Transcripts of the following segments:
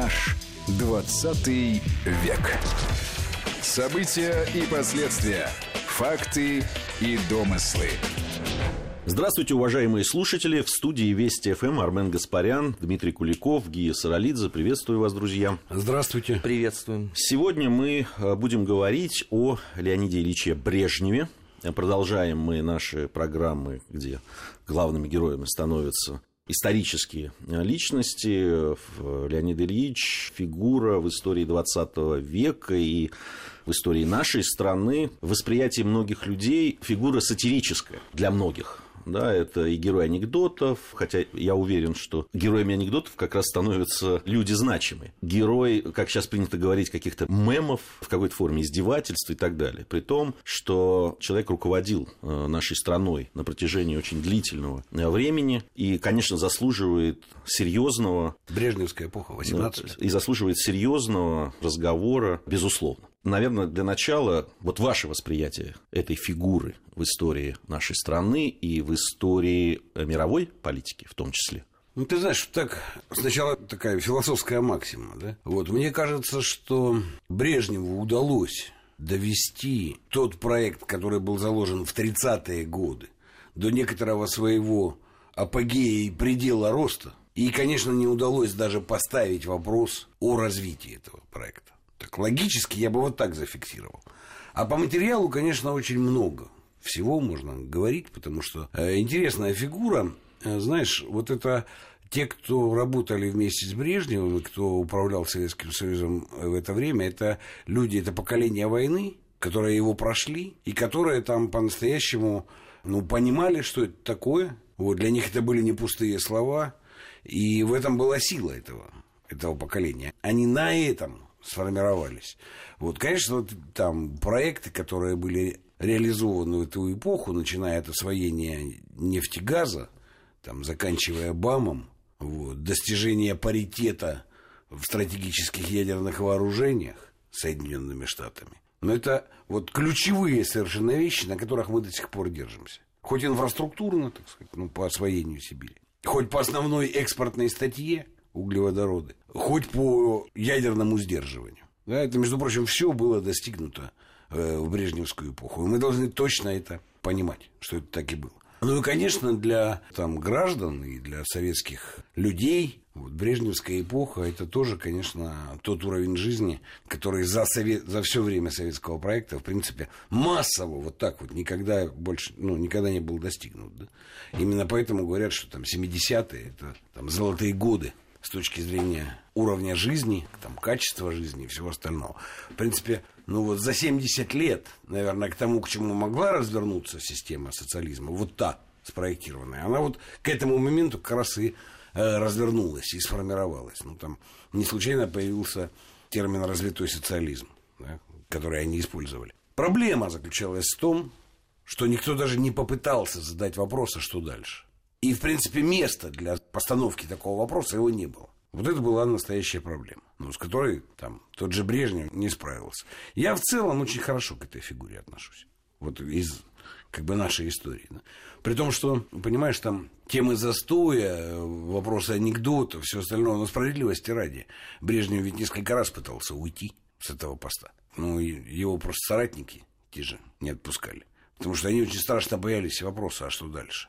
Наш 20 век. События и последствия. Факты и домыслы. Здравствуйте, уважаемые слушатели. В студии Вести ФМ Армен Гаспарян, Дмитрий Куликов, Гия Саралидзе. Приветствую вас, друзья. Здравствуйте. Приветствуем. Сегодня мы э, будем говорить о Леониде Ильиче Брежневе. Продолжаем мы наши программы, где главными героями становятся исторические личности. Леонид Ильич – фигура в истории 20 века и в истории нашей страны. Восприятие многих людей – фигура сатирическая для многих да, это и герой анекдотов, хотя я уверен, что героями анекдотов как раз становятся люди значимые. Герой, как сейчас принято говорить, каких-то мемов, в какой-то форме издевательств и так далее. При том, что человек руководил э, нашей страной на протяжении очень длительного э, времени и, конечно, заслуживает серьезного... Брежневская эпоха, 18 И заслуживает серьезного разговора, безусловно. Наверное, для начала, вот ваше восприятие этой фигуры в истории нашей страны и в истории э, мировой политики в том числе. Ну, ты знаешь, так сначала такая философская максима, да? Вот, мне кажется, что Брежневу удалось довести тот проект, который был заложен в 30-е годы, до некоторого своего апогея и предела роста. И, конечно, не удалось даже поставить вопрос о развитии этого проекта. Так логически я бы вот так зафиксировал. А по материалу, конечно, очень много всего можно говорить, потому что э, интересная фигура, э, знаешь, вот это те, кто работали вместе с Брежневым, кто управлял Советским Союзом в это время, это люди, это поколение войны, которые его прошли, и которые там по-настоящему ну, понимали, что это такое. Вот, для них это были не пустые слова, и в этом была сила этого, этого поколения. Они на этом сформировались. Вот, конечно, вот там проекты, которые были реализованы в эту эпоху, начиная от освоения нефтегаза, там, заканчивая БАМом, вот, достижение паритета в стратегических ядерных вооружениях Соединенными Штатами. Но это вот ключевые совершенно вещи, на которых мы до сих пор держимся. Хоть инфраструктурно, так сказать, ну, по освоению Сибири, хоть по основной экспортной статье – углеводороды, хоть по ядерному сдерживанию. Да, это, между прочим, все было достигнуто э, в Брежневскую эпоху. И мы должны точно это понимать, что это так и было. Ну и, конечно, для там, граждан и для советских людей вот, Брежневская эпоха – это тоже, конечно, тот уровень жизни, который за, совет, за все время советского проекта, в принципе, массово вот так вот никогда больше, ну, никогда не был достигнут. Да? Именно поэтому говорят, что там 70-е – это там, золотые годы с точки зрения уровня жизни, там, качества жизни и всего остального. В принципе, ну вот за 70 лет, наверное, к тому, к чему могла развернуться система социализма, вот та спроектированная, она вот к этому моменту как раз и э, развернулась и сформировалась. Ну, там не случайно появился термин «развитой социализм», да, который они использовали. Проблема заключалась в том, что никто даже не попытался задать вопрос, а что дальше. И, в принципе, места для постановки такого вопроса его не было. Вот это была настоящая проблема, ну, с которой там тот же Брежнев не справился. Я в целом очень хорошо к этой фигуре отношусь. Вот из как бы нашей истории. Да. При том, что, понимаешь, там темы застоя, вопросы анекдотов, все остальное, но справедливости ради. Брежнев ведь несколько раз пытался уйти с этого поста. Ну, и его просто соратники те же не отпускали. Потому что они очень страшно боялись вопроса, а что дальше?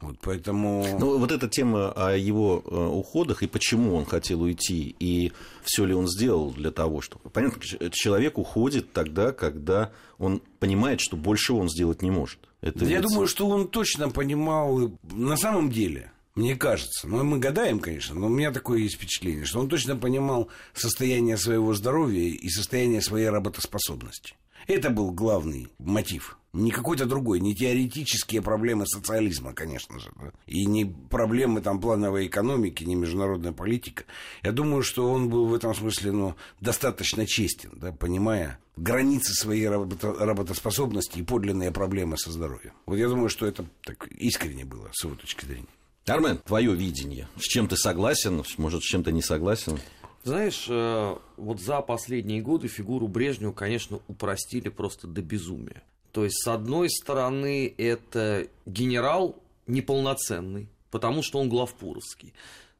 Вот поэтому... Ну, вот эта тема о его э, уходах и почему он хотел уйти, и все ли он сделал для того, чтобы... Понятно, человек уходит тогда, когда он понимает, что больше он сделать не может. Это Я ведь... думаю, что он точно понимал, на самом деле, мне кажется, ну, мы гадаем, конечно, но у меня такое есть впечатление, что он точно понимал состояние своего здоровья и состояние своей работоспособности. Это был главный мотив не какой-то другой, не теоретические проблемы социализма, конечно же, да? и не проблемы там плановой экономики, не международная политика. Я думаю, что он был в этом смысле ну, достаточно честен, да, понимая границы своей работо- работоспособности и подлинные проблемы со здоровьем. Вот я думаю, что это так искренне было с его точки зрения. Армен, твое видение. С чем ты согласен, может, с чем-то не согласен? Знаешь, э, вот за последние годы фигуру Брежнева, конечно, упростили просто до безумия. То есть, с одной стороны, это генерал неполноценный, потому что он главпуровский.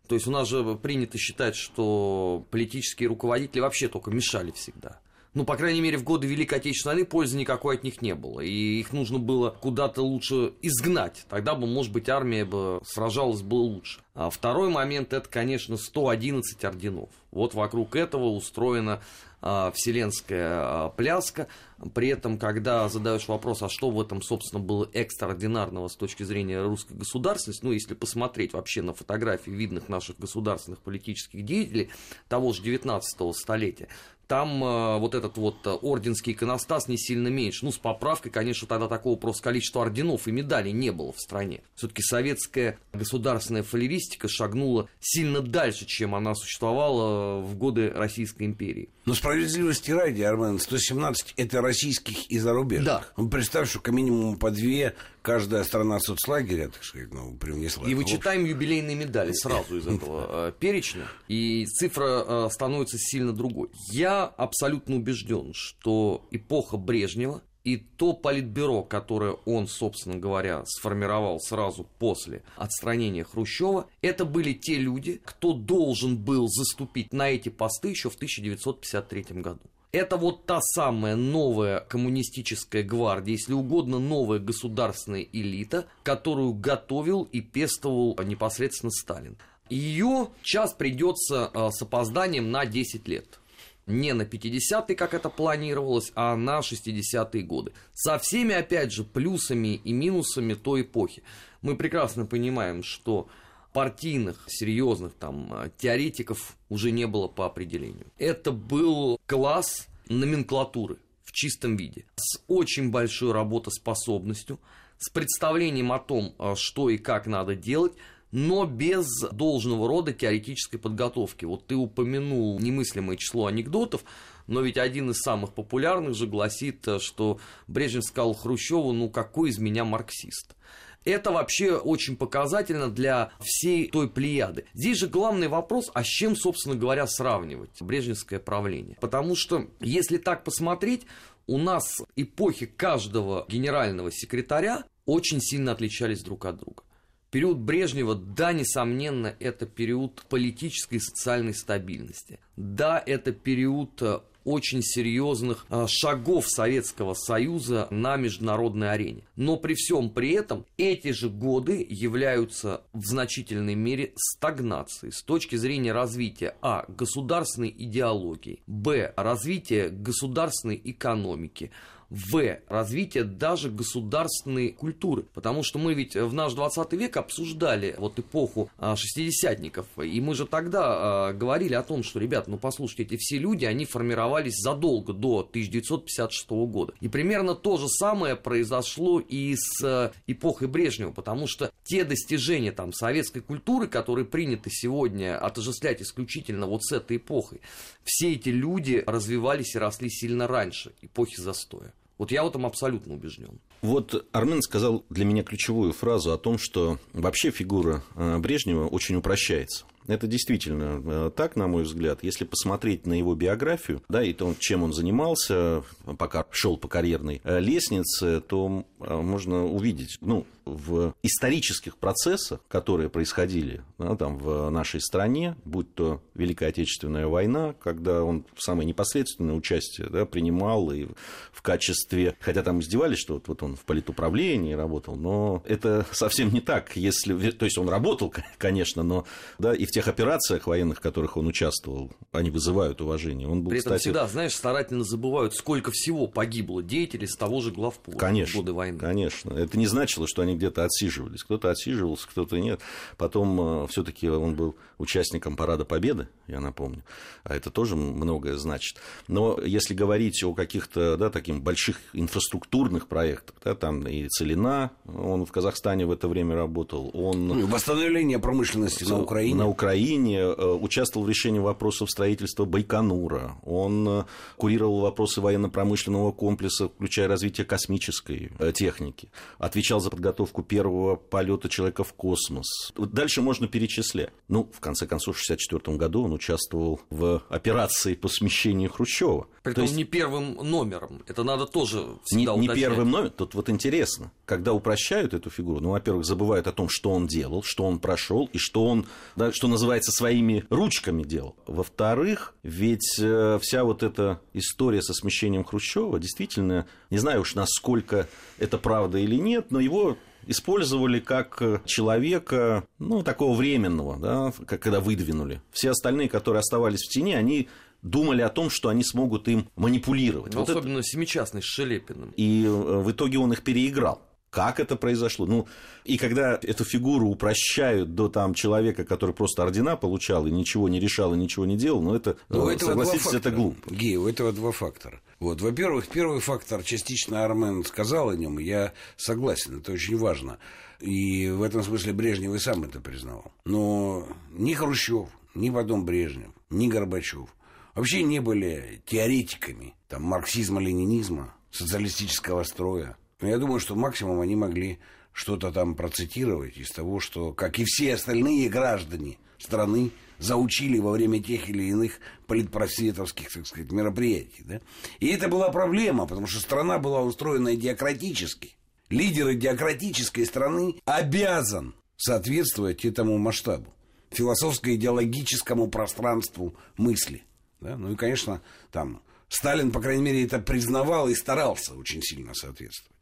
То есть у нас же принято считать, что политические руководители вообще только мешали всегда. Ну, по крайней мере, в годы Великой Отечественной войны пользы никакой от них не было. И их нужно было куда-то лучше изгнать. Тогда бы, может быть, армия бы сражалась бы лучше. А второй момент это, конечно, 111 орденов. Вот вокруг этого устроена вселенская а, пляска. При этом, когда задаешь вопрос, а что в этом, собственно, было экстраординарного с точки зрения русской государственности, ну, если посмотреть вообще на фотографии видных наших государственных политических деятелей того же 19 столетия, там э, вот этот вот орденский иконостас не сильно меньше. Ну, с поправкой, конечно, тогда такого просто количества орденов и медалей не было в стране. Все-таки советская государственная фалеристика шагнула сильно дальше, чем она существовала в годы Российской империи. Но справедливости ради, Армен, 117 это российских и зарубежных. Да. Ну, представь, что как минимум по две каждая страна соцлагеря, так сказать, ну, привнесла. И вычитаем юбилейные медали сразу из этого э, перечня, и цифра э, становится сильно другой. Я абсолютно убежден, что эпоха Брежнева и то политбюро, которое он, собственно говоря, сформировал сразу после отстранения Хрущева, это были те люди, кто должен был заступить на эти посты еще в 1953 году. Это вот та самая новая коммунистическая гвардия, если угодно, новая государственная элита, которую готовил и пестовал непосредственно Сталин. Ее час придется а, с опозданием на 10 лет. Не на 50-е, как это планировалось, а на 60-е годы. Со всеми, опять же, плюсами и минусами той эпохи. Мы прекрасно понимаем, что партийных, серьезных там теоретиков уже не было по определению. Это был класс номенклатуры в чистом виде, с очень большой работоспособностью, с представлением о том, э, что и как надо делать, но без должного рода теоретической подготовки. Вот ты упомянул немыслимое число анекдотов, но ведь один из самых популярных же гласит, э, что Брежнев сказал Хрущеву, ну какой из меня марксист. Это вообще очень показательно для всей той плеяды. Здесь же главный вопрос, а с чем, собственно говоря, сравнивать брежневское правление? Потому что, если так посмотреть, у нас эпохи каждого генерального секретаря очень сильно отличались друг от друга. Период Брежнева, да, несомненно, это период политической и социальной стабильности. Да, это период э, очень серьезных а, шагов Советского Союза на международной арене. Но при всем при этом эти же годы являются в значительной мере стагнацией с точки зрения развития а. государственной идеологии, б. развития государственной экономики, в развитие даже государственной культуры. Потому что мы ведь в наш 20 век обсуждали вот эпоху а, шестидесятников, и мы же тогда а, говорили о том, что, ребят, ну послушайте, эти все люди, они формировались задолго до 1956 года. И примерно то же самое произошло и с а, эпохой Брежнева, потому что те достижения там советской культуры, которые приняты сегодня отождествлять исключительно вот с этой эпохой, все эти люди развивались и росли сильно раньше эпохи застоя. Вот я в этом абсолютно убежден. Вот Армен сказал для меня ключевую фразу о том, что вообще фигура э, Брежнева очень упрощается. Это действительно э, так, на мой взгляд. Если посмотреть на его биографию, да, и то, чем он занимался, пока шел по карьерной э, лестнице, то можно увидеть, ну, в исторических процессах, которые происходили да, там, в нашей стране, будь то Великая Отечественная война, когда он самое непосредственное участие да, принимал и в качестве, хотя там издевались, что вот, вот он в политуправлении работал, но это совсем не так, если, то есть он работал, конечно, но да, и в тех операциях военных, в которых он участвовал, они вызывают уважение. Он был, При этом кстати... всегда, знаешь, старательно забывают, сколько всего погибло деятелей с того же главпула конечно, в годы войны. Конечно, это не значило, что они где-то отсиживались. Кто-то отсиживался, кто-то нет. Потом э, все-таки он был участником Парада Победы, я напомню. А это тоже многое значит. Но если говорить о каких-то да, таких больших инфраструктурных проектах, да, там и Целина, он в Казахстане в это время работал. Он... Ну, восстановление промышленности на Украине. На Украине э, участвовал в решении вопросов строительства Байконура. Он э, курировал вопросы военно-промышленного комплекса, включая развитие космической техники. Отвечал за подготовку первого полета человека в космос. Дальше можно перечислять. Ну, в конце концов, в 1964 году он участвовал в операции по смещению Хрущева. Притом есть... не первым номером. Это надо тоже всегда Не, не первым номером. Тут вот интересно, когда упрощают эту фигуру, ну, во-первых, забывают о том, что он делал, что он прошел и что он, да, что называется, своими ручками делал. Во-вторых, ведь э, вся вот эта история со смещением Хрущева, действительно, не знаю уж, насколько это правда или нет, но его использовали как человека, ну, такого временного, да, как когда выдвинули. Все остальные, которые оставались в тени, они думали о том, что они смогут им манипулировать. Ну, вот особенно это... семичастный с Шелепиным. И э, в итоге он их переиграл. Как это произошло? Ну, и когда эту фигуру упрощают до там человека, который просто ордена получал и ничего не решал и ничего не делал, ну, это, Но э, согласитесь, это глупо. Гей, у этого два фактора. Вот, во-первых, первый фактор, частично Армен сказал о нем, я согласен, это очень важно. И в этом смысле Брежнев и сам это признавал. Но ни Хрущев, ни потом Брежнев, ни Горбачев вообще не были теоретиками там, марксизма-ленинизма, социалистического строя. Но я думаю, что максимум они могли что-то там процитировать из того, что, как и все остальные граждане страны, заучили во время тех или иных политпросветовских, так сказать, мероприятий. Да? И это была проблема, потому что страна была устроена идиократически. Лидер идиократической страны обязан соответствовать этому масштабу, философско-идеологическому пространству мысли. Да? Ну и, конечно, там Сталин, по крайней мере, это признавал и старался очень сильно соответствовать.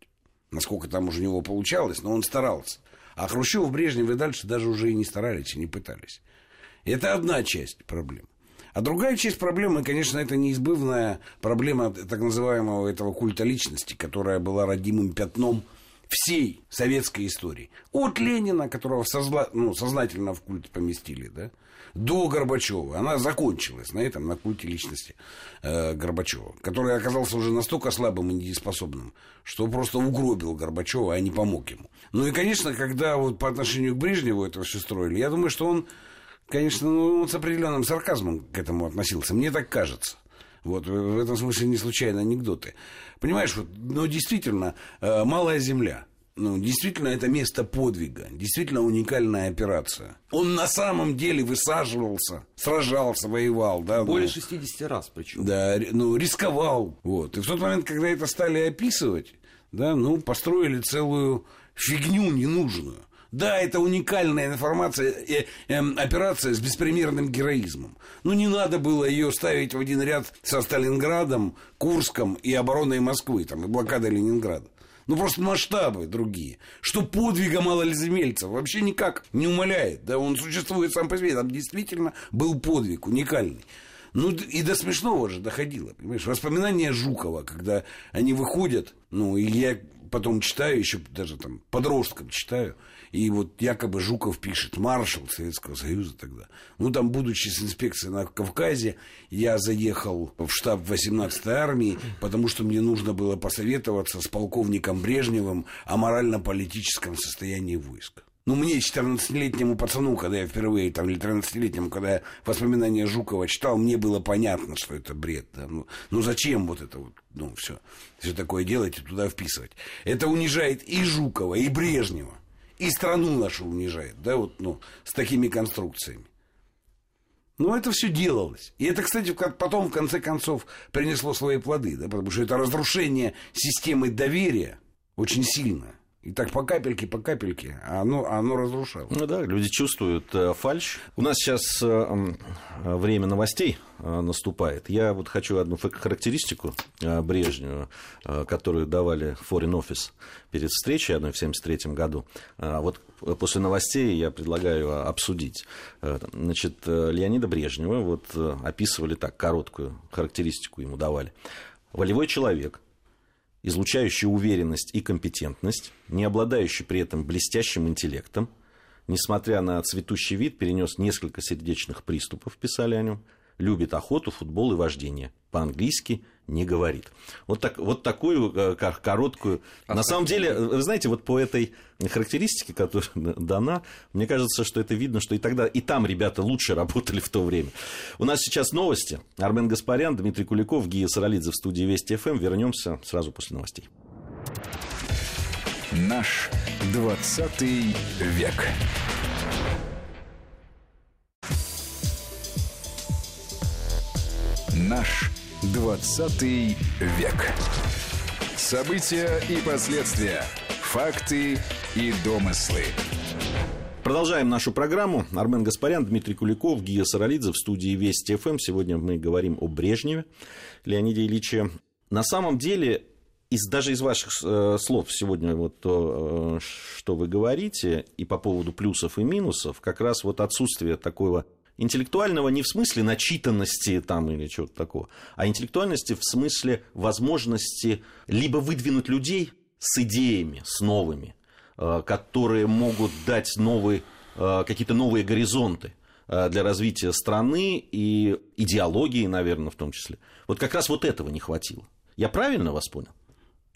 Насколько там уже у него получалось, но он старался. А Хрущев, Брежнев и дальше даже уже и не старались, и не пытались. Это одна часть проблем. А другая часть проблемы, конечно, это неизбывная проблема так называемого этого культа личности, которая была родимым пятном всей советской истории. От Ленина, которого созла... ну, сознательно в культ поместили, да, до Горбачева. Она закончилась на этом, на культе личности э, Горбачева, который оказался уже настолько слабым и недееспособным, что просто угробил Горбачева, а не помог ему. Ну и, конечно, когда вот по отношению к Брежневу это все строили, я думаю, что он, конечно, ну, с определенным сарказмом к этому относился. Мне так кажется. Вот, в этом смысле не случайно анекдоты. Понимаешь, вот, ну, действительно, э, малая земля – ну, действительно, это место подвига, действительно уникальная операция. Он на самом деле высаживался, сражался, воевал, да. Более ну, 60 раз причем. Да, ну, рисковал. Вот. И в тот момент, когда это стали описывать, да, ну, построили целую фигню ненужную. Да, это уникальная информация, э, э, операция с беспримерным героизмом. Но не надо было ее ставить в один ряд со Сталинградом, Курском и обороной Москвы, там, и блокадой Ленинграда. Ну, просто масштабы другие. Что подвига малолиземельцев вообще никак не умаляет. Да, он существует сам по себе. Там действительно был подвиг уникальный. Ну, и до смешного же доходило, понимаешь? Воспоминания Жукова, когда они выходят, ну, и я потом читаю, еще даже там подросткам читаю, и вот якобы Жуков пишет, маршал Советского Союза тогда. Ну, там, будучи с инспекцией на Кавказе, я заехал в штаб 18-й армии, потому что мне нужно было посоветоваться с полковником Брежневым о морально-политическом состоянии войска. Ну, мне, 14-летнему пацану, когда я впервые, там, или 13-летнему, когда я воспоминания Жукова читал, мне было понятно, что это бред. Да? Ну, ну, зачем вот это вот, ну, все, все такое делать и туда вписывать? Это унижает и Жукова, и Брежнева и страну нашу унижает, да, вот, ну, с такими конструкциями. Но это все делалось. И это, кстати, потом, в конце концов, принесло свои плоды, да, потому что это разрушение системы доверия очень сильное. И так по капельке, по капельке, а оно, оно разрушало. Ну да, люди чувствуют э, фальш. У нас сейчас э, время новостей э, наступает. Я вот хочу одну характеристику э, э, которую давали Foreign Office перед встречей одной в 1973 году. Э, вот после новостей я предлагаю обсудить. Э, значит, э, Леонида Брежнева вот э, описывали так, короткую характеристику ему давали. Волевой человек – излучающий уверенность и компетентность, не обладающий при этом блестящим интеллектом, несмотря на цветущий вид, перенес несколько сердечных приступов, писали о нем, любит охоту, футбол и вождение. По-английски не говорит. Вот, так, вот такую э, короткую... А На самом деле, вы знаете, вот по этой характеристике, которая дана, мне кажется, что это видно, что и тогда, и там ребята лучше работали в то время. У нас сейчас новости. Армен Гаспарян, Дмитрий Куликов, Гия Саралидзе в студии Вести ФМ. Вернемся сразу после новостей. Наш 20 век. Наш 20 век. События и последствия. Факты и домыслы. Продолжаем нашу программу. Армен Гаспарян, Дмитрий Куликов, Гия Саралидзе в студии Вести ФМ. Сегодня мы говорим о Брежневе Леониде Ильиче. На самом деле, из, даже из ваших э, слов сегодня, вот то, э, что вы говорите, и по поводу плюсов и минусов, как раз вот отсутствие такого интеллектуального не в смысле начитанности там или чего-то такого, а интеллектуальности в смысле возможности либо выдвинуть людей с идеями, с новыми, э, которые могут дать новые, э, какие-то новые горизонты э, для развития страны и идеологии, наверное, в том числе. Вот как раз вот этого не хватило. Я правильно вас понял?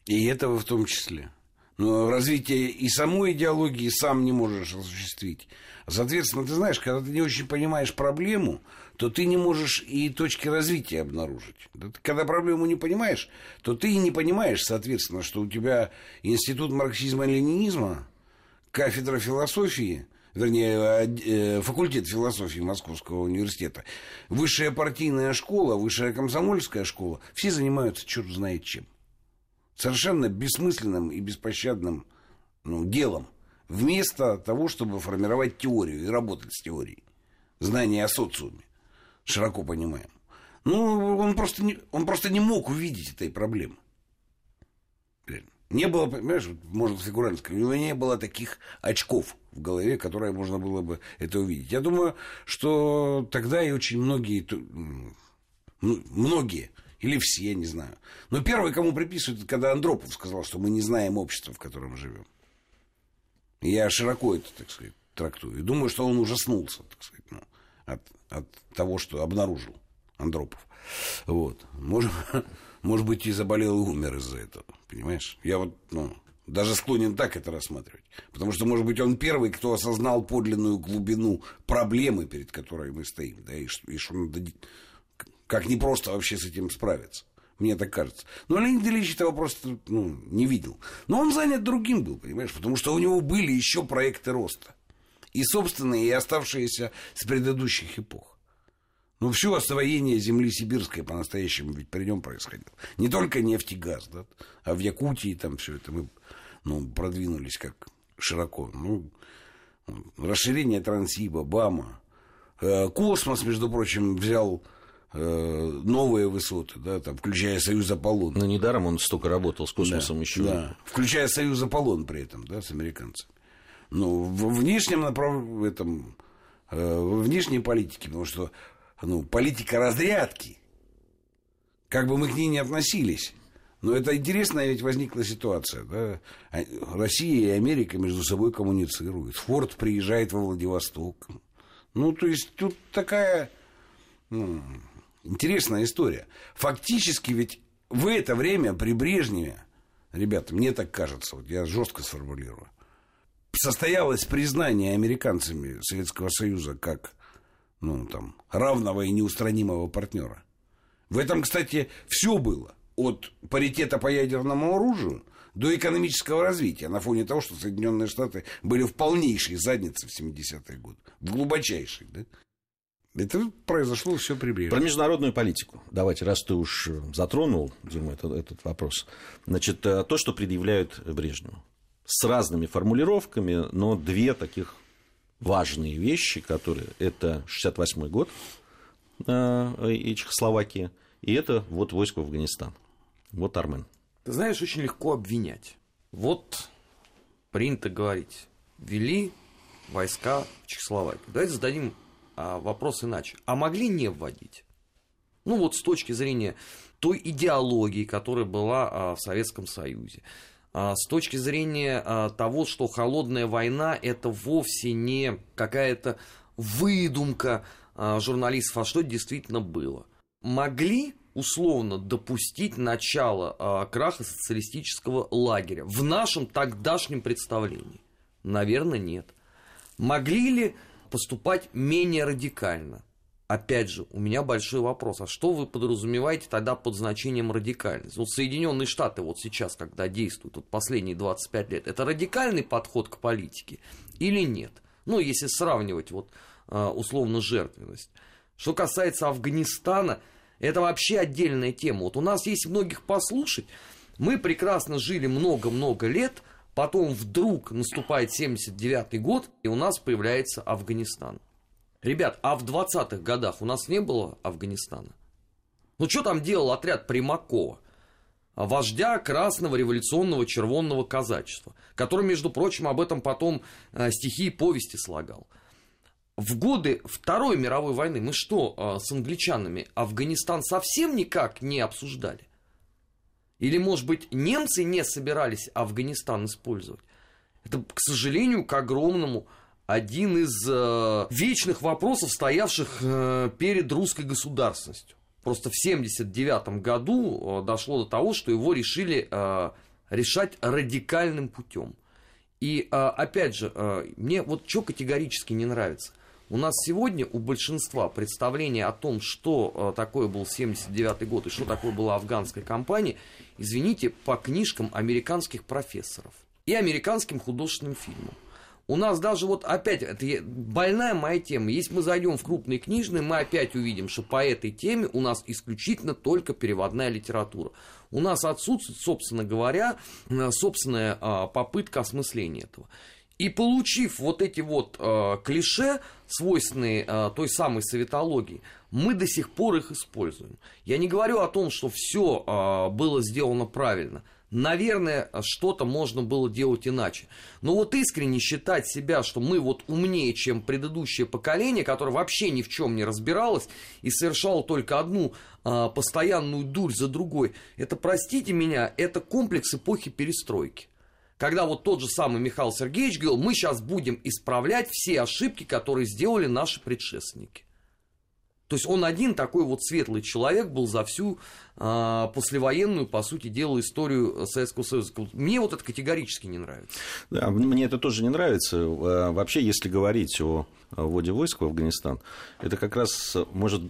И этого в том числе. Но развитие и самой идеологии сам не можешь осуществить. Соответственно, ты знаешь, когда ты не очень понимаешь проблему, то ты не можешь и точки развития обнаружить. Когда проблему не понимаешь, то ты и не понимаешь, соответственно, что у тебя институт марксизма-ленинизма, кафедра философии, вернее, э, факультет философии Московского университета, высшая партийная школа, высшая комсомольская школа, все занимаются черт знает чем. Совершенно бессмысленным и беспощадным ну, делом вместо того, чтобы формировать теорию и работать с теорией. Знание о социуме, широко понимаем. Ну, он просто не, он просто не мог увидеть этой проблемы. Не было, понимаешь, можно фигурально сказать, у него не было таких очков в голове, которые можно было бы это увидеть. Я думаю, что тогда и очень многие, многие, или все, не знаю. Но первый, кому приписывают, когда Андропов сказал, что мы не знаем общества, в котором живем. Я широко это, так сказать, трактую. И думаю, что он ужаснулся, так сказать, ну, от, от того, что обнаружил Андропов. Вот. Может, может быть, и заболел и умер из-за этого. Понимаешь? Я вот, ну, даже склонен так это рассматривать. Потому что, может быть, он первый, кто осознал подлинную глубину проблемы, перед которой мы стоим. Да, и, и что надо, как непросто вообще с этим справиться. Мне так кажется. Но Леонид Ильич этого просто ну, не видел. Но он занят другим был, понимаешь, потому что у него были еще проекты роста. И собственные, и оставшиеся с предыдущих эпох. Ну, все освоение земли сибирской по-настоящему ведь при нем происходило. Не только нефть и газ, да, а в Якутии там все это мы ну, продвинулись как широко. Ну, расширение Транссиба, БАМа. Э, космос, между прочим, взял новые высоты, да, там, включая Союз Аполлон. Но недаром он столько работал с космосом да, еще. Да, включая Союз Аполлон при этом, да, с американцами. Ну, в внешнем направлении, этом, э, в внешней политике, потому что ну, политика разрядки, как бы мы к ней не относились, но это интересная ведь возникла ситуация. Да? А, Россия и Америка между собой коммуницируют. Форд приезжает во Владивосток. Ну, то есть тут такая... Ну, Интересная история. Фактически ведь в это время при Брежневе, ребята, мне так кажется, вот я жестко сформулирую, состоялось признание американцами Советского Союза как ну, там, равного и неустранимого партнера. В этом, кстати, все было. От паритета по ядерному оружию до экономического развития на фоне того, что Соединенные Штаты были в полнейшей заднице в 70-е годы. В глубочайшей. Да? Это произошло все при Брежневе. Про международную политику. Давайте, раз ты уж затронул, Дима, этот, этот вопрос. Значит, э, то, что предъявляют Брежневу. С разными формулировками, но две таких важные вещи, которые... Это 68 год э, и Чехословакия, и это вот войско в Афганистан. Вот Армен. Ты знаешь, очень легко обвинять. Вот принято говорить, ввели войска в Чехословакию. Давайте зададим вопрос иначе. А могли не вводить? Ну вот с точки зрения той идеологии, которая была а, в Советском Союзе. А, с точки зрения а, того, что холодная война это вовсе не какая-то выдумка а, журналистов, а что действительно было. Могли условно допустить начало а, краха социалистического лагеря в нашем тогдашнем представлении? Наверное, нет. Могли ли поступать менее радикально. Опять же, у меня большой вопрос, а что вы подразумеваете тогда под значением радикальность? Вот Соединенные Штаты вот сейчас, когда действуют, вот последние 25 лет, это радикальный подход к политике или нет? Ну, если сравнивать вот а, условно жертвенность. Что касается Афганистана, это вообще отдельная тема. Вот у нас есть многих послушать. Мы прекрасно жили много-много лет Потом вдруг наступает 79 год, и у нас появляется Афганистан. Ребят, а в 20-х годах у нас не было Афганистана? Ну, что там делал отряд Примакова? вождя Красного революционного червонного казачества, который, между прочим, об этом потом э, стихи и повести слагал. В годы Второй мировой войны мы что, э, с англичанами Афганистан совсем никак не обсуждали? Или, может быть, немцы не собирались Афганистан использовать? Это, к сожалению, к огромному, один из э, вечных вопросов, стоявших э, перед русской государственностью. Просто в 1979 году э, дошло до того, что его решили э, решать радикальным путем. И э, опять же, мне вот что категорически не нравится. У нас сегодня у большинства представление о том, что такое был 79 год и что такое была афганская кампания, извините, по книжкам американских профессоров и американским художественным фильмам. У нас даже вот опять, это больная моя тема, если мы зайдем в крупные книжные, мы опять увидим, что по этой теме у нас исключительно только переводная литература. У нас отсутствует, собственно говоря, э, собственная а, попытка осмысления этого. И получив вот эти вот э, клише, свойственные э, той самой советологии, мы до сих пор их используем. Я не говорю о том, что все э, было сделано правильно. Наверное, что-то можно было делать иначе. Но вот искренне считать себя, что мы вот умнее, чем предыдущее поколение, которое вообще ни в чем не разбиралось и совершало только одну а, постоянную дурь за другой, это, простите меня, это комплекс эпохи перестройки. Когда вот тот же самый Михаил Сергеевич говорил, мы сейчас будем исправлять все ошибки, которые сделали наши предшественники. То есть он один такой вот светлый человек был за всю а, послевоенную, по сути дела, историю Советского Союза. Мне вот это категорически не нравится. Да, мне это тоже не нравится. А, вообще, если говорить о вводе войск в Афганистан, это как раз может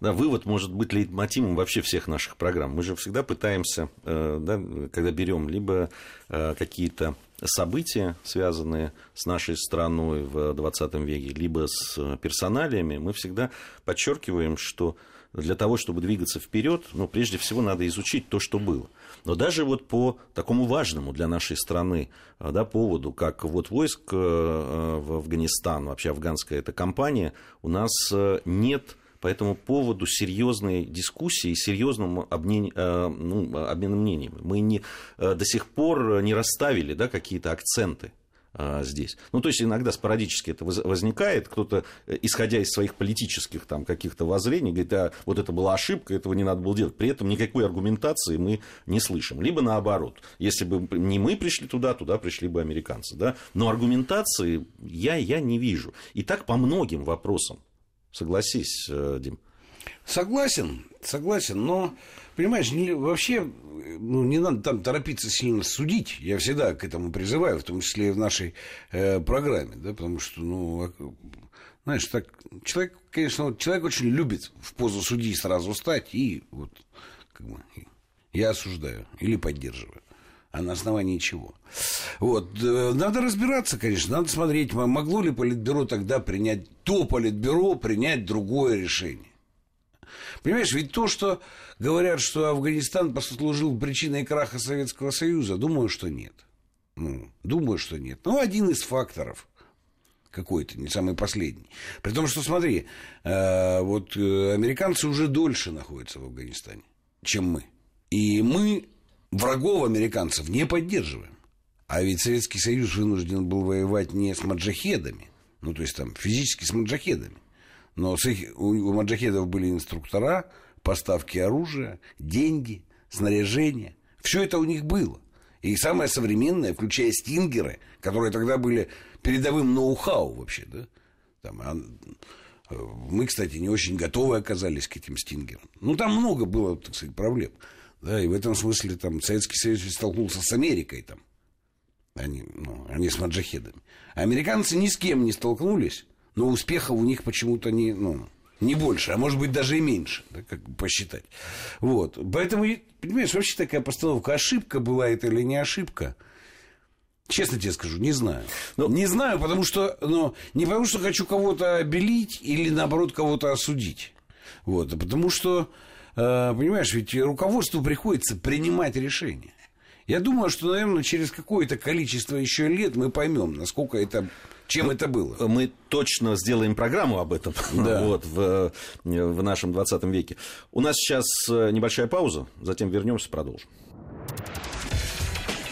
да, вывод может быть лейтмотивом вообще всех наших программ. Мы же всегда пытаемся, э, да, когда берем либо э, какие-то события, связанные с нашей страной в 20 веке, либо с персоналиями, мы всегда подчеркиваем, что для того, чтобы двигаться вперед, ну, прежде всего надо изучить то, что было. Но даже вот по такому важному для нашей страны да, поводу, как вот войск э, в Афганистан, вообще афганская эта кампания, у нас э, нет по этому поводу серьезной дискуссии, серьезным обмен, э, ну, обменом мнениями. Мы не, э, до сих пор не расставили да, какие-то акценты э, здесь. Ну, то есть иногда спорадически это возникает, кто-то, исходя из своих политических там каких-то воззрений, говорит, а вот это была ошибка, этого не надо было делать. При этом никакой аргументации мы не слышим. Либо наоборот, если бы не мы пришли туда, туда пришли бы американцы. Да? Но аргументации я, я не вижу. И так по многим вопросам. Согласись, э, Дим. Согласен, согласен, но, понимаешь, не, вообще ну, не надо там торопиться сильно судить. Я всегда к этому призываю, в том числе и в нашей э, программе, да, потому что, ну, знаешь, так, человек, конечно, вот, человек очень любит в позу судьи сразу стать и вот, как бы, я осуждаю или поддерживаю а на основании чего. Вот. Э, надо разбираться, конечно, надо смотреть, могло ли Политбюро тогда принять, то Политбюро принять другое решение. Понимаешь, ведь то, что говорят, что Афганистан послужил причиной краха Советского Союза, думаю, что нет. Ну, думаю, что нет. Ну, один из факторов какой-то, не самый последний. При том, что, смотри, э, вот э, американцы уже дольше находятся в Афганистане, чем мы. И мы врагов американцев не поддерживаем. А ведь Советский Союз вынужден был воевать не с маджахедами, ну, то есть там физически с маджахедами, но с их, у, у маджахедов были инструктора, поставки оружия, деньги, снаряжение. Все это у них было. И самое современное, включая стингеры, которые тогда были передовым ноу-хау вообще, да? Там, а, мы, кстати, не очень готовы оказались к этим стингерам. Ну, там много было, так сказать, проблем. Да, и в этом смысле там Советский Союз столкнулся с Америкой там. Они, ну, они с маджахедами. А американцы ни с кем не столкнулись, но успехов у них почему-то не, ну, не больше, а может быть даже и меньше, да, как бы посчитать. Вот. Поэтому, понимаешь, вообще такая постановка, ошибка была это или не ошибка, Честно тебе скажу, не знаю. Но... Не знаю, потому что, ну, не потому что хочу кого-то обелить или, наоборот, кого-то осудить. Вот, а потому что понимаешь, ведь руководству приходится принимать решения. Я думаю, что, наверное, через какое-то количество еще лет мы поймем, насколько это, чем ну, это было. Мы точно сделаем программу об этом да. вот, в, в нашем 20 веке. У нас сейчас э, небольшая пауза, затем вернемся, продолжим.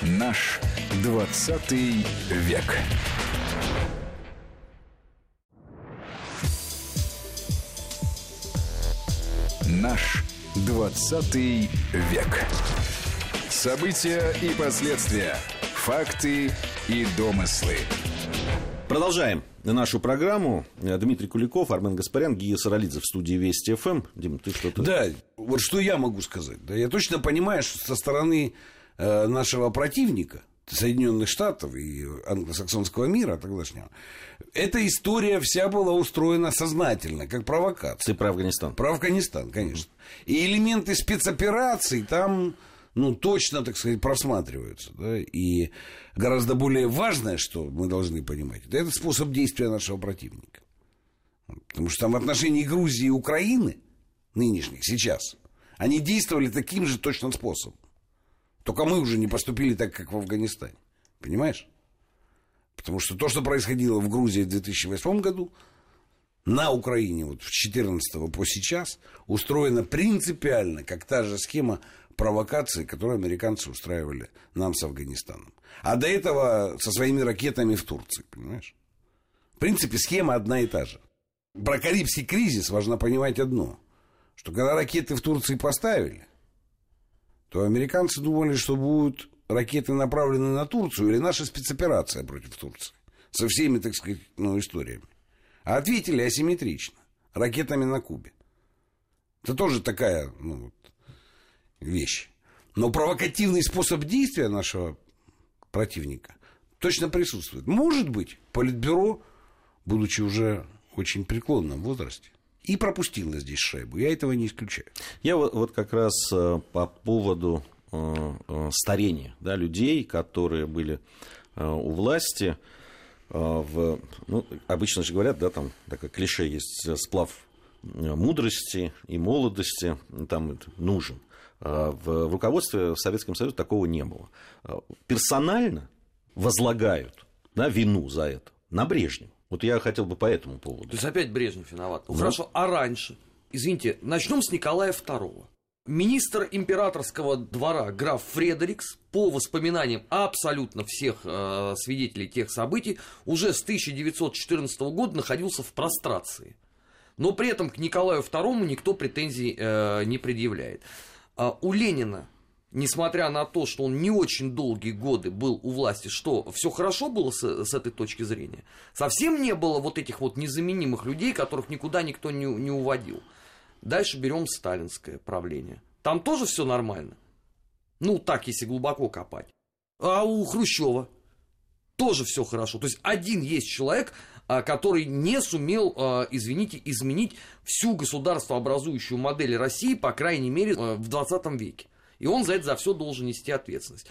Наш 20 век. Наш 20 век. События и последствия. Факты и домыслы. Продолжаем нашу программу. Дмитрий Куликов, Армен Гаспарян, Гия Саралидзе в студии Вести ФМ. Дим, ты что-то... Да, вот что я могу сказать. Да, я точно понимаю, что со стороны э, нашего противника, Соединенных Штатов и англосаксонского мира тогдашнего, эта история вся была устроена сознательно, как провокация. Ты про Афганистан? Про Афганистан, конечно. И элементы спецопераций там, ну, точно, так сказать, просматриваются. Да? И гораздо более важное, что мы должны понимать, это, это способ действия нашего противника. Потому что там в отношении Грузии и Украины, нынешних, сейчас, они действовали таким же точным способом. Только мы уже не поступили так, как в Афганистане. Понимаешь? Потому что то, что происходило в Грузии в 2008 году, на Украине вот в 14 по сейчас устроена принципиально, как та же схема провокации, которую американцы устраивали нам с Афганистаном. А до этого со своими ракетами в Турции, понимаешь? В принципе, схема одна и та же. Про Карибский кризис важно понимать одно, что когда ракеты в Турции поставили, то американцы думали, что будут ракеты направлены на Турцию или наша спецоперация против Турции. Со всеми, так сказать, ну, историями. А ответили асимметрично. Ракетами на Кубе. Это тоже такая ну, вот, вещь. Но провокативный способ действия нашего противника точно присутствует. Может быть, Политбюро, будучи уже очень преклонном возрасте, и пропустила здесь шайбу. Я этого не исключаю. Я вот, вот как раз э, по поводу э, э, старения да, людей, которые были у власти. В, ну, обычно же говорят, да, там такое клише есть, сплав мудрости и молодости там нужен. В руководстве в Советском Союзе такого не было. Персонально возлагают да, вину за это на Брежнева. Вот я хотел бы по этому поводу. То есть опять Брежнев виноват. Ну, ну хорошо, а раньше? Извините, начнем с Николая II. Министр императорского двора граф Фредерикс, по воспоминаниям абсолютно всех э, свидетелей тех событий, уже с 1914 года находился в прострации. Но при этом к Николаю II никто претензий э, не предъявляет. А у Ленина несмотря на то, что он не очень долгие годы был у власти, что все хорошо было с, с этой точки зрения? Совсем не было вот этих вот незаменимых людей, которых никуда никто не, не уводил. Дальше берем сталинское правление. Там тоже все нормально. Ну, так, если глубоко копать. А у Хрущева тоже все хорошо. То есть один есть человек, а, который не сумел, а, извините, изменить всю государствообразующую модель России, по крайней мере, а, в 20 веке. И он за это за все должен нести ответственность.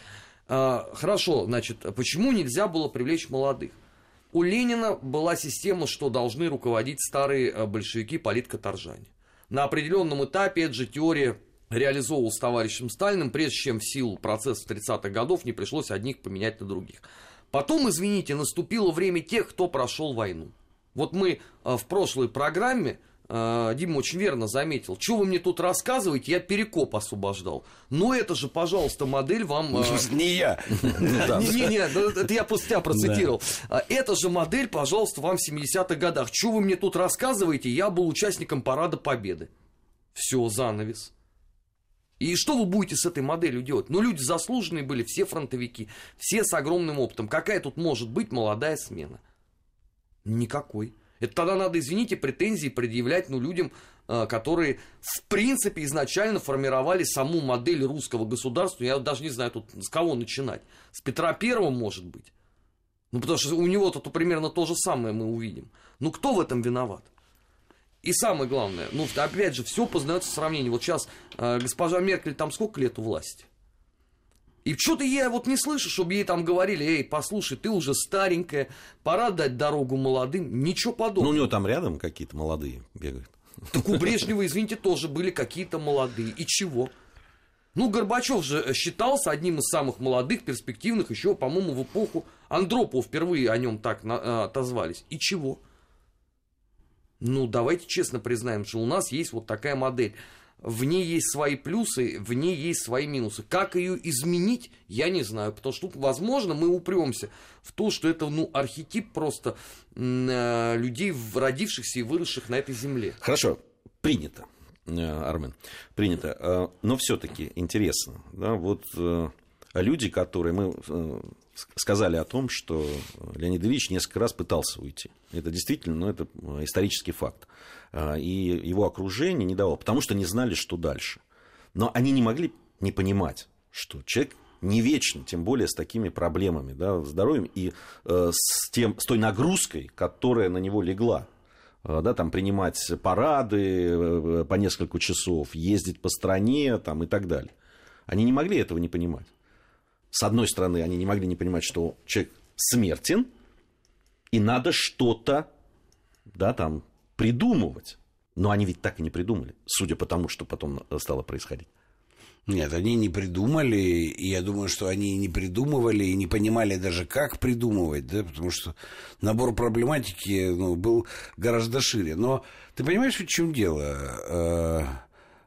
А, хорошо, значит, почему нельзя было привлечь молодых? У Ленина была система, что должны руководить старые а, большевики политкоторжане. На определенном этапе эта же теория реализовывалась товарищем Сталиным, прежде чем в силу процесса 30-х годов не пришлось одних поменять на других. Потом, извините, наступило время тех, кто прошел войну. Вот мы а, в прошлой программе Дима очень верно заметил. Что вы мне тут рассказываете? Я перекоп освобождал. Но это же, пожалуйста, модель вам... Ну, не я. Не-не, это я после тебя процитировал. А, это же модель, пожалуйста, вам в 70-х годах. Что вы мне тут рассказываете? Я был участником Парада Победы. Все, занавес. И что вы будете с этой моделью делать? Ну, люди заслуженные были, все фронтовики, все с огромным опытом. Какая тут может быть молодая смена? Никакой. Это тогда надо, извините, претензии предъявлять ну, людям, э, которые в принципе изначально формировали саму модель русского государства. Я даже не знаю тут с кого начинать. С Петра Первого, может быть. Ну, потому что у него тут примерно то же самое мы увидим. Ну, кто в этом виноват? И самое главное, ну, опять же, все познается в сравнении. Вот сейчас э, госпожа Меркель там сколько лет у власти? И что-то я вот не слышу, чтобы ей там говорили, эй, послушай, ты уже старенькая, пора дать дорогу молодым. Ничего подобного. Ну, у него там рядом какие-то молодые бегают. Так у Брежнева, извините, тоже были какие-то молодые. И чего? Ну, Горбачев же считался одним из самых молодых, перспективных, еще, по-моему, в эпоху Андропова впервые о нем так на, отозвались. И чего? Ну, давайте честно признаем, что у нас есть вот такая модель. В ней есть свои плюсы, в ней есть свои минусы. Как ее изменить, я не знаю. Потому что возможно, мы упремся в то, что это ну, архетип просто э, людей, родившихся и выросших на этой земле. Хорошо, принято. Э, Армен, принято. Э, но все-таки интересно, да, вот э, люди, которые мы сказали о том, что Леонид Ильич несколько раз пытался уйти. Это действительно, ну, это исторический факт. И его окружение не давало, потому что не знали, что дальше. Но они не могли не понимать, что человек не вечен, тем более с такими проблемами, да, здоровьем и э, с, тем, с той нагрузкой, которая на него легла. Э, да, там, принимать парады э, по несколько часов, ездить по стране там, и так далее. Они не могли этого не понимать. С одной стороны, они не могли не понимать, что человек смертен, и надо что-то да, там, придумывать. Но они ведь так и не придумали, судя по тому, что потом стало происходить. Нет, они не придумали, и я думаю, что они не придумывали и не понимали даже, как придумывать, да, потому что набор проблематики ну, был гораздо шире. Но ты понимаешь, в чем дело? Э,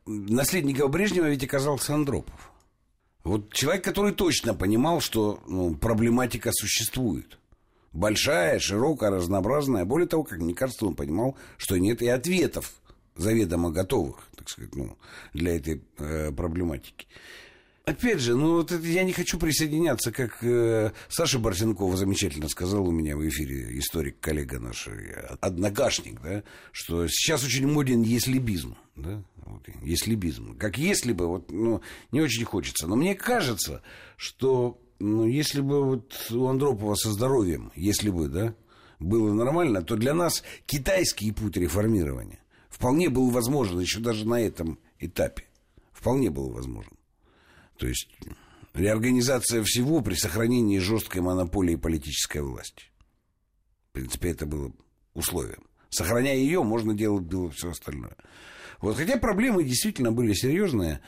наследником Брежнева ведь оказался Андропов. Вот человек, который точно понимал, что ну, проблематика существует. Большая, широкая, разнообразная. Более того, как мне кажется, он понимал, что нет и ответов заведомо готовых, так сказать, ну, для этой э, проблематики. Опять же, ну вот это я не хочу присоединяться, как э, Саша Борзенкова замечательно сказал у меня в эфире, историк, коллега наш, однокашник, да, что сейчас очень моден еслибизм, да, вот, еслибизм. Как если бы, вот, ну, не очень хочется. Но мне кажется, что, ну, если бы вот у Андропова со здоровьем, если бы, да, было нормально, то для нас китайский путь реформирования вполне был возможен еще даже на этом этапе. Вполне был возможен. То есть реорганизация всего при сохранении жесткой монополии политической власти. В принципе, это было условием. Сохраняя ее, можно делать было все остальное. Вот, хотя проблемы действительно были серьезные.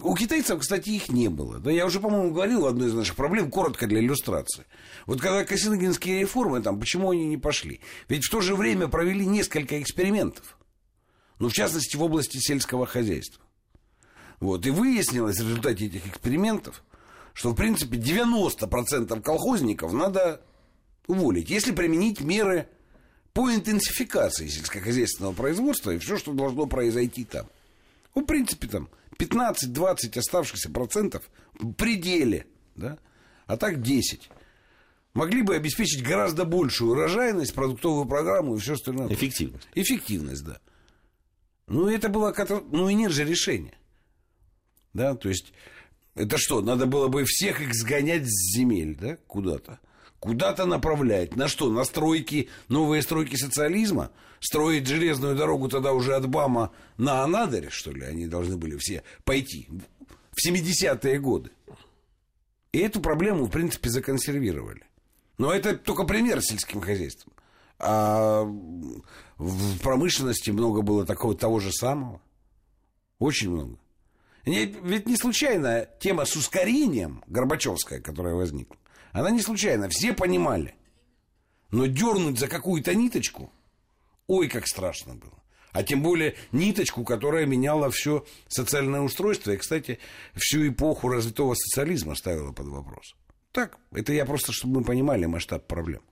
У китайцев, кстати, их не было. Да, я уже, по-моему, говорил в одной из наших проблем, коротко для иллюстрации. Вот когда Косиногинские реформы, там, почему они не пошли? Ведь в то же время провели несколько экспериментов ну, в частности, в области сельского хозяйства. Вот, и выяснилось в результате этих экспериментов, что, в принципе, 90% колхозников надо уволить, если применить меры по интенсификации сельскохозяйственного производства и все, что должно произойти там. Ну, в принципе, там 15-20 оставшихся процентов в пределе, да, а так 10 могли бы обеспечить гораздо большую урожайность, продуктовую программу и все остальное. Эффективность. Эффективность, да. Ну, это было... Ну, и нет же решения. Да, то есть... Это что, надо было бы всех их сгонять с земель, да, куда-то? Куда-то направлять. На что? На стройки, новые стройки социализма? Строить железную дорогу тогда уже от Бама на Анадырь, что ли? Они должны были все пойти в 70-е годы. И эту проблему, в принципе, законсервировали. Но это только пример сельским хозяйством. А в промышленности много было такого того же самого. Очень много. Ведь не случайно тема с ускорением Горбачевская, которая возникла, она не случайно. Все понимали. Но дернуть за какую-то ниточку, ой, как страшно было. А тем более ниточку, которая меняла все социальное устройство. И, кстати, всю эпоху развитого социализма ставила под вопрос. Так, это я просто, чтобы мы понимали масштаб проблем.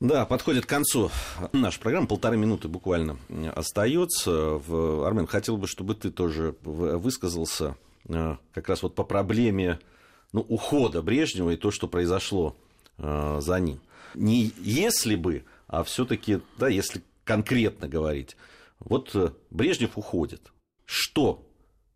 Да, подходит к концу наша программа. Полторы минуты буквально остается. Армен, хотел бы, чтобы ты тоже высказался э, как раз вот по проблеме ну, ухода Брежнева и то, что произошло э, за ним. Не если бы, а все-таки, да, если конкретно говорить. Вот э, Брежнев уходит. Что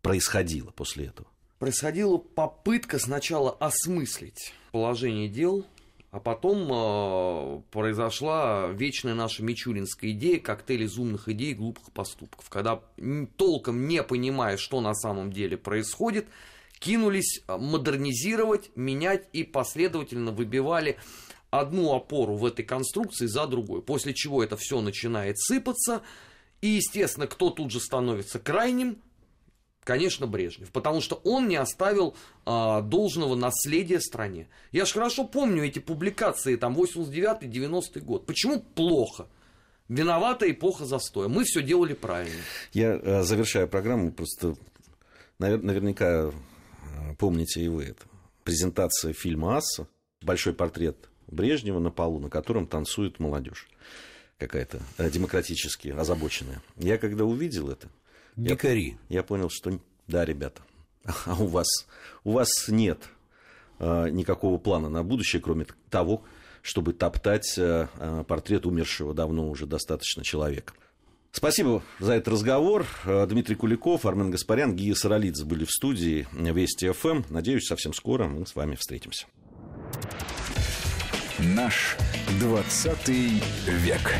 происходило после этого? Происходила попытка сначала осмыслить положение дел, а потом э, произошла вечная наша мичуринская идея, коктейль из умных идей и глупых поступков. Когда толком не понимая, что на самом деле происходит, кинулись а, модернизировать, менять и последовательно выбивали одну опору в этой конструкции за другой. После чего это все начинает сыпаться. И, естественно, кто тут же становится крайним? Конечно, Брежнев, потому что он не оставил а, должного наследия стране. Я же хорошо помню эти публикации, там, 89-90 год. Почему плохо? Виновата эпоха застоя. Мы все делали правильно. Я э, завершаю программу, просто наверняка э, помните и вы это. Презентация фильма «Асса», большой портрет Брежнева на полу, на котором танцует молодежь какая-то э, демократически озабоченная. Я когда увидел это, Дикари. Я, я понял, что да, ребята, а у вас, у вас нет а, никакого плана на будущее, кроме того, чтобы топтать портрет умершего давно уже достаточно человека. Спасибо за этот разговор. Дмитрий Куликов, Армен Гаспарян, Гия Саралидзе были в студии Вести ФМ. Надеюсь, совсем скоро мы с вами встретимся. Наш 20 век.